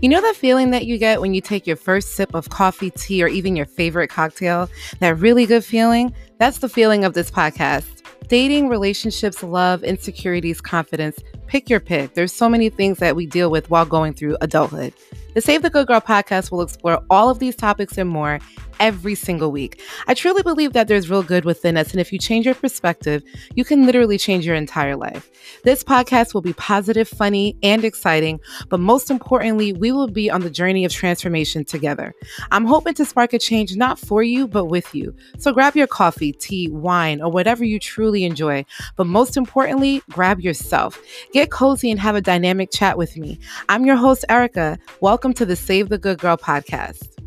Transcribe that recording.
You know that feeling that you get when you take your first sip of coffee, tea, or even your favorite cocktail? That really good feeling? That's the feeling of this podcast. Dating, relationships, love, insecurities, confidence pick your pick. There's so many things that we deal with while going through adulthood. The Save the Good Girl podcast will explore all of these topics and more every single week. I truly believe that there's real good within us, and if you change your perspective, you can literally change your entire life. This podcast will be positive, funny, and exciting, but most importantly, we will be on the journey of transformation together. I'm hoping to spark a change not for you, but with you. So grab your coffee, tea, wine, or whatever you truly enjoy, but most importantly, grab yourself. Get cozy and have a dynamic chat with me. I'm your host, Erica. Welcome to the Save the Good Girl podcast.